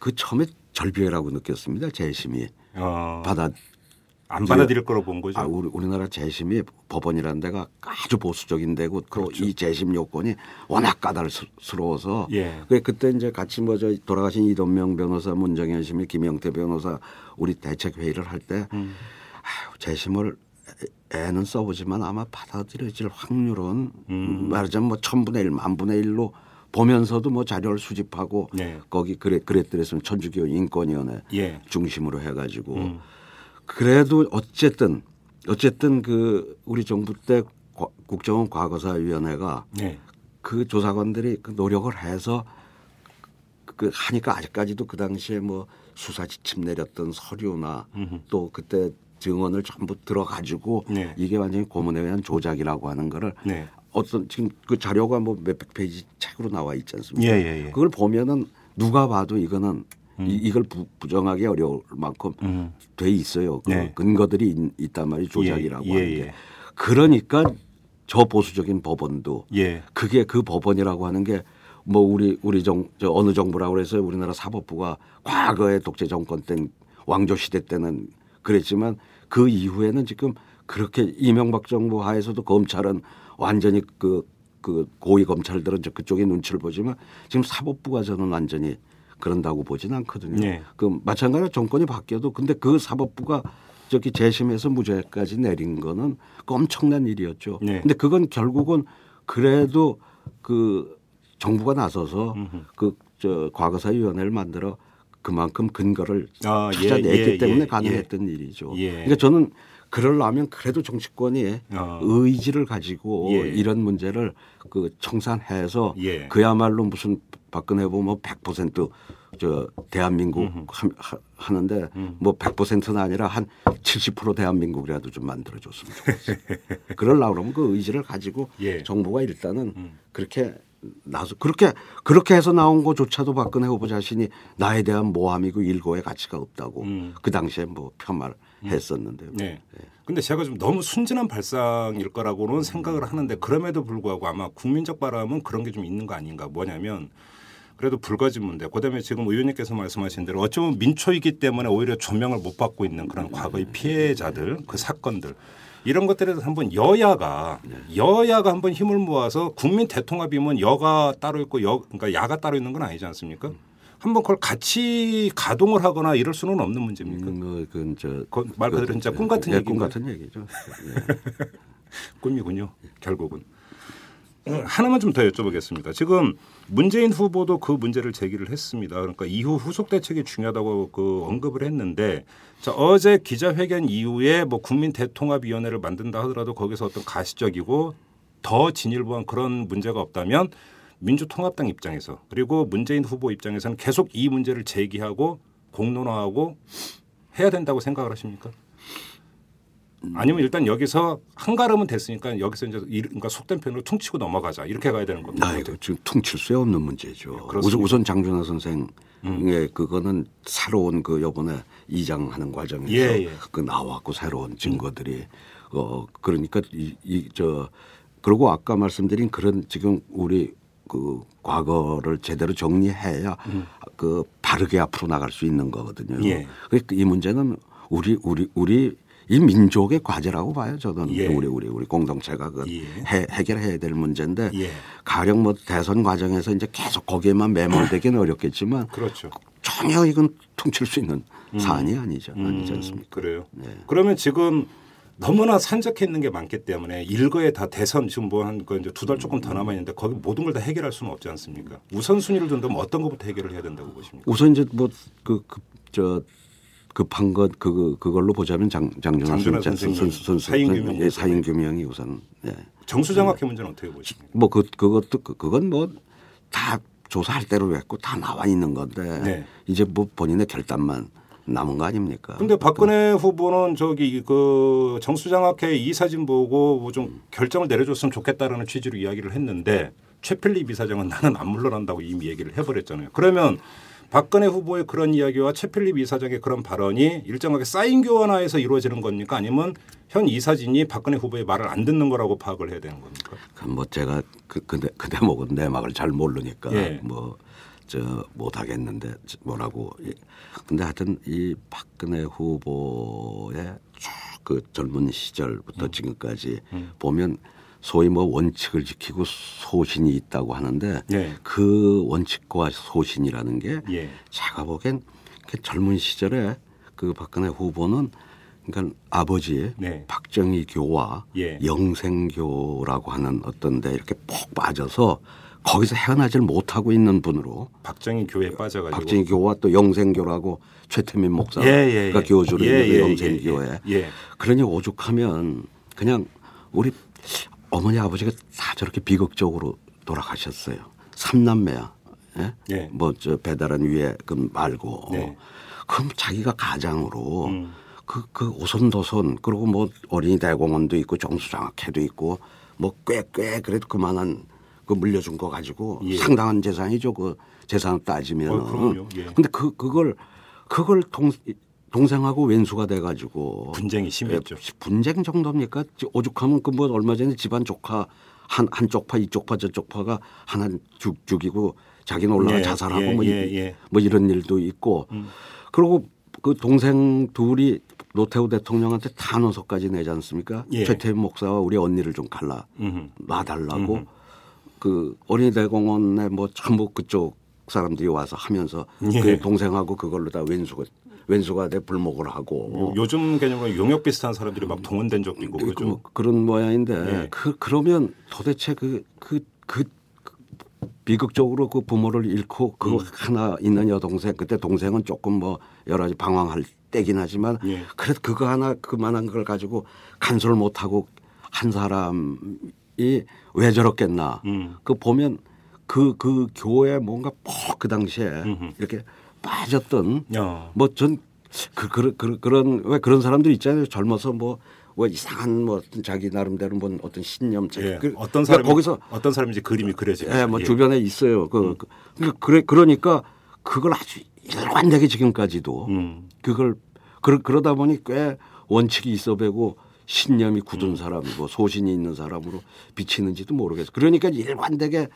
그 처음에 절벽이라고 느꼈습니다 재심이 어, 받아 안 받아들일 거로 본 거죠. 아, 우리 우리나라 재심이 법원이라는 데가 아주 보수적인 데고 또이 재심 요건이 워낙 까다스러워서 예. 그 그때 이제 같이 뭐저 돌아가신 이동명 변호사, 문정현 심의, 김영태 변호사 우리 대책 회의를 할때 음. 아유, 재심을 애- 애는 써보지만 아마 받아들여질 확률은 음. 말하자면 뭐 천분의 일, 만분의 일로 보면서도 뭐 자료를 수집하고 네. 거기 그래 그랬더랬으면 천주교 인권위원회 예. 중심으로 해가지고 음. 그래도 어쨌든 어쨌든 그 우리 정부 때 과- 국정원 과거사위원회가 네. 그 조사관들이 그 노력을 해서 그 하니까 아직까지도 그 당시에 뭐 수사 지침 내렸던 서류나 음흠. 또 그때 증언을 전부 들어가지고 네. 이게 완전히 고문에 의한 조작이라고 하는 거를 네. 어떤 지금 그 자료가 뭐 몇백 페이지 책으로 나와 있지 않습니까? 예, 예, 예. 그걸 보면은 누가 봐도 이거는 이, 이걸 부, 부정하기 어려울 만큼 음. 돼 있어요. 그 네. 근거들이 있, 있단 말이 조작이라고 예, 하는 예, 게. 예. 그러니까 저 보수적인 법원도 예. 그게 그 법원이라고 하는 게 뭐 우리 우리 정 저 어느 정부라고 그래서 우리나라 사법부가 과거에 독재 정권 땐 왕조 시대 때는 그랬지만 그 이후에는 지금 그렇게 이명박 정부 하에서도 검찰은 완전히 그, 그 고위 검찰들은 저 그쪽에 눈치를 보지만 지금 사법부가 저는 완전히 그런다고 보지는 않거든요. 네. 그 마찬가지로 정권이 바뀌어도 근데 그 사법부가 저기 재심에서 무죄까지 내린 거는 그 엄청난 일이었죠. 네. 근데 그건 결국은 그래도 그 정부가 나서서 그 저 과거사위원회를 만들어 그만큼 근거를 아, 예, 찾아냈기 예, 때문에 예, 가능했던 일이죠. 예. 그러니까 저는 그러려면 그래도 정치권이 어. 의지를 가지고 예. 이런 문제를 그 청산해서 예. 그야말로 무슨 박근혜 보면 100%저 대한민국 하, 하- 하는데 음. 뭐 100%는 아니라 한 70% 대한민국이라도 좀 만들어줬으면 좋겠어요. 그러려고 그러면 그 의지를 가지고 예. 정부가 일단은 음. 그렇게 나서 그렇게 그렇게 해서 나온 거조차도 박근혜 후보 자신이 나에 대한 모함이고 일고의 가치가 없다고 음. 그 당시에 뭐 폄하했었는데요. 네. 근데 제가 좀 너무 순진한 발상일 거라고는 생각을 하는데 그럼에도 불구하고 아마 국민적 바람은 그런 게 좀 있는 거 아닌가 뭐냐면 그래도 불가지문데 그다음에 지금 의원님께서 말씀하신 대로 어쩌면 민초이기 때문에 오히려 조명을 못 받고 있는 그런 과거의 피해자들 그 사건들 이런 것들에 대해서 한번 여야가 여야가 한번 힘을 모아서 국민 대통합이면 여가 따로 있고 여 그러니까 야가 따로 있는 건 아니지 않습니까? 한번 그걸 같이 가동을 하거나 이럴 수는 없는 문제입니까? 음, 그건 저, 그말 그대로 진짜 꿈 같은 예, 꿈 얘기인가요? 같은 얘기죠. 예. 꿈이군요. 결국은. 음, 하나만 좀 더 여쭤보겠습니다. 지금 문재인 후보도 그 문제를 제기를 했습니다. 그러니까 이후 후속 대책이 중요하다고 그 언급을 했는데 자, 어제 기자회견 이후에 뭐 국민 대통합위원회를 만든다 하더라도 거기서 어떤 가시적이고 더 진일보한 그런 문제가 없다면 민주통합당 입장에서 그리고 문재인 후보 입장에서는 계속 이 문제를 제기하고 공론화하고 해야 된다고 생각을 하십니까? 아니면 일단 여기서 한 걸음은 됐으니까 여기서 이제 이- 그러니까 속된 편으로 퉁치고 넘어가자 이렇게 가야 되는 겁니다. 아, 이거 지금 퉁칠 수 없는 문제죠. 네. 음. 우선, 우선 장준하 선생의 그거는 새로운 그 요번에 이장하는 과정에서 예, 예. 그 나왔고 새로운 증거들이 어 그러니까 이저 그리고 아까 말씀드린 그런 지금 우리 그 과거를 제대로 정리해야 그 바르게 앞으로 나갈 수 있는 거거든요. 예. 그러니까 이 문제는 우리 우리 우리 이 민족의 과제라고 봐요. 저는 예. 우리 우리 우리 공동체가 그 예. 해, 해결해야 될 문제인데 예. 가령 뭐 대선 과정에서 이제 계속 거기에만 매몰되기는 어렵겠지만 그렇죠. 전혀 이건 퉁칠 수 있는 사안이 아니죠. 아니지 음, 않습니까? 그래요. 네. 그러면 지금 너무나 산적해 있는 게 많기 때문에 일거에 다 대선 지금 뭐한거 이제 두 달 조금 더 남아 있는데 거기 모든 걸 다 해결할 수는 없지 않습니까? 우선 순위를 둔다면 어떤 것부터 해결을 해야 된다고 보십니까? 우선 이제 뭐그그저 급한 것 그 그걸로 보자면 장 장준하 선수 선수 사인 규명 예, 사인 규명이 우선 예. 정수장학회 문제는 어떻게 보십니까? 뭐그 그것도 그, 그건 뭐 다 조사할 대로 했고 다 나와 있는 건데 네. 이제 뭐 본인의 결단만 남은 거 아닙니까? 근데 박근혜 후보는 저기 그 정수장학회 이 사진 보고 뭐 좀 결정을 내려줬으면 좋겠다라는 취지로 이야기를 했는데 최필립 이사장은 나는 안 물러난다고 이미 얘기를 해버렸잖아요. 그러면 박근혜 후보의 그런 이야기와 최필립 이사장의 그런 발언이 일정하게 사인 교환하에서 이루어지는 겁니까? 아니면 현 이사진이 박근혜 후보의 말을 안 듣는 거라고 파악을 해야 되는 겁니까? 그뭐 제가 그, 그, 대- 그 대목은 내막을 잘 모르니까 예. 뭐저 못하겠는데 뭐라고 예. 근데 하여튼 이 박근혜 후보의 쭉 그 젊은 시절부터 음. 지금까지 보면 소위 뭐 원칙을 지키고 소신이 있다고 하는데 예. 그 원칙과 소신이라는 게 예. 제가 보기엔 그 젊은 시절에 그 박근혜 후보는 그러니까 아버지 네. 박정희 교와 예. 영생교라고 하는 어떤 데 이렇게 폭 빠져서 거기서 헤어나질 못하고 있는 분으로 박정희 교회에 빠져가지고 박정희 교와 또 영생교라고 최태민 목사가 예, 예, 예. 교주로 예, 있는 예, 영생교회 예, 예. 그러니 오죽하면 그냥 우리 어머니 아버지가 다 저렇게 비극적으로 돌아가셨어요. 삼남매야. 예? 예. 뭐저 배달한 위에 그 말고. 네. 그럼 자기가 가장으로 음. 그, 그 오손도손 그리고 뭐 어린이 대공원도 있고 정수장학회도 있고 뭐 꽤 꽤 그래도 그만한 그 물려준 거 가지고 예. 상당한 재산이죠. 그 재산을 따지면. 어, 그럼요. 예. 근데 그 그걸 그걸 동 동생하고 왼수가 돼 가지고 분쟁이 심했죠. 예, 분쟁 정도입니까? 오죽하면 그 뭐 얼마 전에 집안 조카 한 한쪽 파 이쪽 파 저쪽 파가 하나 죽 죽이고 자기는 올라가 예, 자살하고 예, 뭐, 이- 예, 예. 뭐 이런 일도 있고 그리고 그 동생 둘이 노태우 대통령한테 탄원서까지 내지 않습니까? 예. 최태민 목사와 우리 언니를 좀 갈라 음흠. 놔달라고 음흠. 그 어린이대공원에 뭐 전부 그쪽 사람들이 와서 하면서 예. 그 동생하고 그걸로 다 왼수가 왼수가 돼 불목을 하고 요 즘 개념으로 용역 비슷한 사람들이 막 동원된 적도 있고 그 그죠. 뭐 그런 모양인데 예. 그 그러면 도대체 그 그 그 비극적으로 그 부모를 잃고 그 음. 하나 있는 여동생 그때 동생은 조금 뭐 여러 가지 방황할 때긴 하지만 예. 그래도 그거 하나 그만한 걸 가지고 간섭을 못 하고 한 사람이 왜 저렇겠나 음. 그 보면 그 그 교회 뭔가 퍽 그 당시에 음흠. 이렇게 빠졌던 야. 뭐전 그, 그, 그, 그런 왜 그런 사람들 있잖아요. 젊어서 뭐, 뭐 이상한 뭐 어떤 자기 나름대로 뭐 어떤 신념 예. 그, 어떤 그러니까 사람 거기서 어떤 사람인지 그림이 그려지죠. 예, 뭐 주변에 있어요. 그, 그 그러니까 그래 그러니까 그걸 아주 일관되게 지금까지도 음. 그걸 그러, 그러다 보니 꽤 원칙이 있어 배고 신념이 음. 굳은 사람이고 소신이 있는 사람으로 비치는지도 모르겠어. 그러니까 일관되게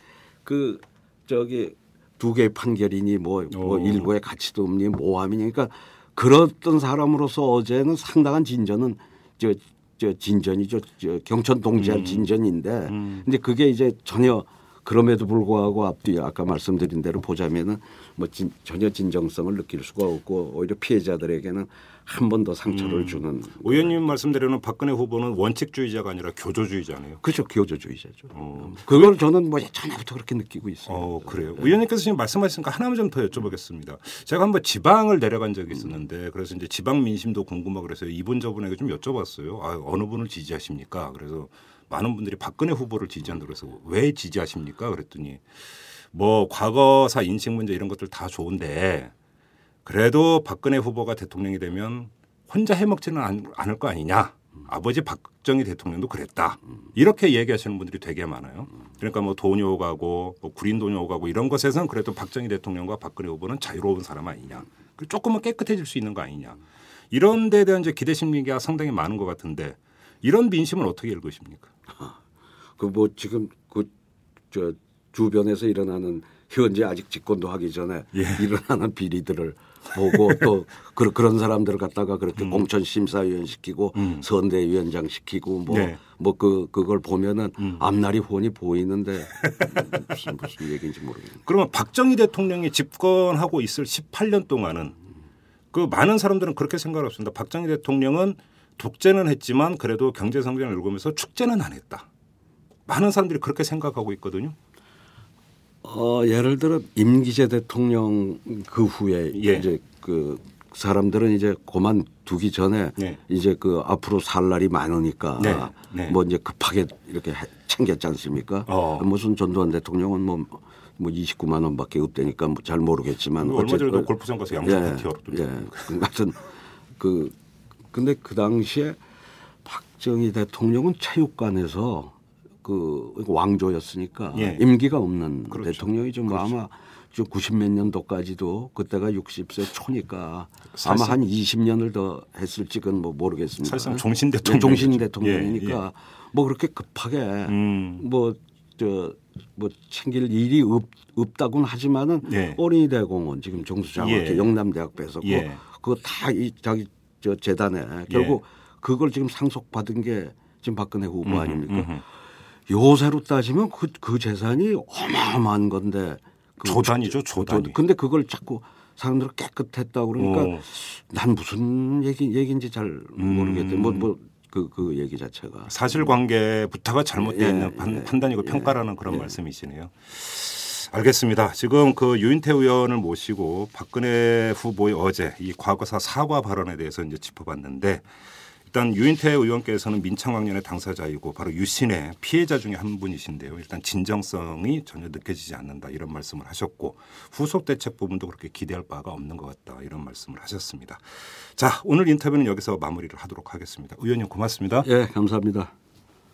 그 저기 두 개의 판결이니 뭐, 뭐 오. 일부의 가치도 없니 모함이니 그러니까 그랬던 사람으로서 어제는 상당한 진전은 저, 저 진전이죠. 저 경천 동지할 음. 진전인데 근데 그게 이제 전혀 그럼에도 불구하고 앞뒤 아까 말씀드린 대로 보자면은 뭐 진, 전혀 진정성을 느낄 수가 없고 오히려 피해자들에게는 한 번 더 상처를 주는 오 의원님 말씀대로는 박근혜 후보는 원칙주의자가 아니라 교조주의자네요. 그렇죠 교조주의자죠. 어. 그걸 저는 뭐 예전부터 그렇게 느끼고 있어요. 어 그래요. 의원님께서 지금 말씀하시니까 하나만 좀 더 여쭤보겠습니다. 제가 한번 지방을 내려간 적이 있었는데 그래서 이제 지방 민심도 궁금하고 그래서 이분 저분에게 좀 여쭤봤어요. 아, 어느 분을 지지하십니까? 그래서 많은 분들이 박근혜 후보를 지지한다고 그래서 왜 지지하십니까? 그랬더니 뭐 과거사 인식 문제 이런 것들 다 좋은데 그래도 박근혜 후보가 대통령이 되면 혼자 해먹지는 않, 않을 거 아니냐. 아버지 박정희 대통령도 그랬다. 이렇게 얘기하시는 분들이 되게 많아요. 그러니까 뭐 돈이 오가고 뭐 구린 돈이 오가고 이런 것에서는 그래도 박정희 대통령과 박근혜 후보는 자유로운 사람 아니냐. 그리고 조금은 깨끗해질 수 있는 거 아니냐. 이런 데에 대한 기대 심리가 상당히 많은 것 같은데 이런 민심은 어떻게 읽으십니까? 그 뭐 지금 그 저 주변에서 일어나는 현재 아직 집권도 하기 전에 예. 일어나는 비리들을 보고 또 그, 그런 사람들을 갖다가 그렇게 음. 공천 심사위원 시키고 선대위원장 시키고 뭐 네. 뭐그 그걸 보면은 음. 앞날이 훤히 보이는데 무슨 무슨 얘기인지 모르겠네. 그러면 박정희 대통령이 집권하고 있을 18년 동안은 그 많은 사람들은 그렇게 생각을 했습니다. 박정희 대통령은 독재는 했지만 그래도 경제 성장을 이루면서 축제는 안 했다. 많은 사람들이 그렇게 생각하고 있거든요. 어, 예를 들어 임기재 대통령 그 후에 예. 이제 그 사람들은 이제 그만두기 전에 네. 이제 그 앞으로 살 날이 많으니까 네. 네. 뭐 이제 급하게 이렇게 해- 챙겼지 않습니까? 어. 무슨 전두환 대통령은 뭐, 뭐 29만 원밖에 없다니까 뭐잘 모르겠지만 얼마 전에도 골프장 가서 양산 예, 파티하러 또 예. 그 근데 그 당시에 박정희 대통령은 체육관에서 그 왕조였으니까 예. 임기가 없는 그렇죠. 대통령이죠. 뭐 아마 저 90몇 년도까지도 그때가 60세 초니까 사실- 아마 한 20년을 더 했을지 그건 뭐 모르겠습니다. 사실상 종신 네, 대통령이죠. 종신 대통령이니까 예, 뭐 그렇게 급하게 음. 뭐저 뭐 챙길 일이 없, 없다고는 하지만은 예. 어린이 대공원 지금 정수장학회 예. 영남대학 뺏었고 예. 그거 다 이 자기 저 재단에 결국 그걸 지금 상속받은 게 지금 박근혜 후보 음흠, 아닙니까? 음흠. 요새로 따지면 그, 그 재산이 어마어마한 건데 그 조단이죠, 조단이. 근데 그걸 자꾸 사람들 은 깨끗했다 그러니까 어. 난 무슨 얘기 얘기인지 잘 음. 모르겠대. 뭐뭐 그 그 얘기 자체가 사실관계부터가 잘못되어 예, 있는 판, 예, 판단이고 예, 평가라는 그런 예. 말씀이시네요. 알겠습니다. 지금 그 유인태 의원을 모시고 박근혜 후보의 어제 이 과거사 사과 발언에 대해서 이제 짚어봤는데 일단 유인태 의원께서는 민창왕년의 당사자이고 바로 유신의 피해자 중에 한 분이신데요. 일단 진정성이 전혀 느껴지지 않는다 이런 말씀을 하셨고 후속 대책 부분도 그렇게 기대할 바가 없는 것 같다 이런 말씀을 하셨습니다. 자 오늘 인터뷰는 여기서 마무리를 하도록 하겠습니다. 의원님 고맙습니다. 예 감사합니다.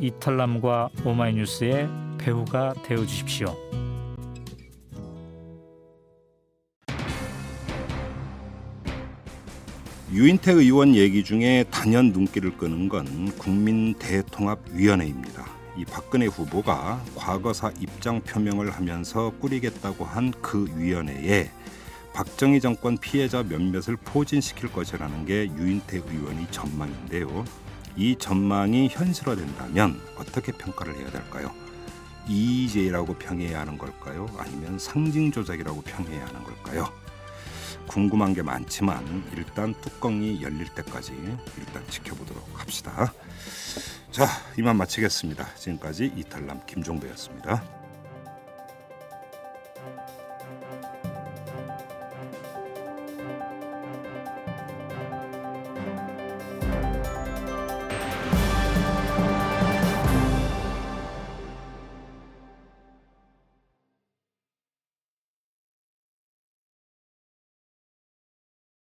이털남과 오마이뉴스의 배우가 되어 주십시오. 유인태 의원 얘기 중에 단연 눈길을 끄는 건 국민 대통합위원회입니다. 이 박근혜 후보가 과거사 입장 표명을 하면서 꾸리겠다고 한 그 위원회에 박정희 정권 피해자 몇몇을 포진시킬 것이라는 게 유인태 의원의 전망인데요. 이 전망이 현실화된다면 어떻게 평가를 해야 될까요? 이의제라고 평해야 하는 걸까요? 아니면 상징 조작이라고 평해야 하는 걸까요? 궁금한 게 많지만 일단 뚜껑이 열릴 때까지 일단 지켜보도록 합시다. 자, 이만 마치겠습니다. 지금까지 이탈남 김종배였습니다.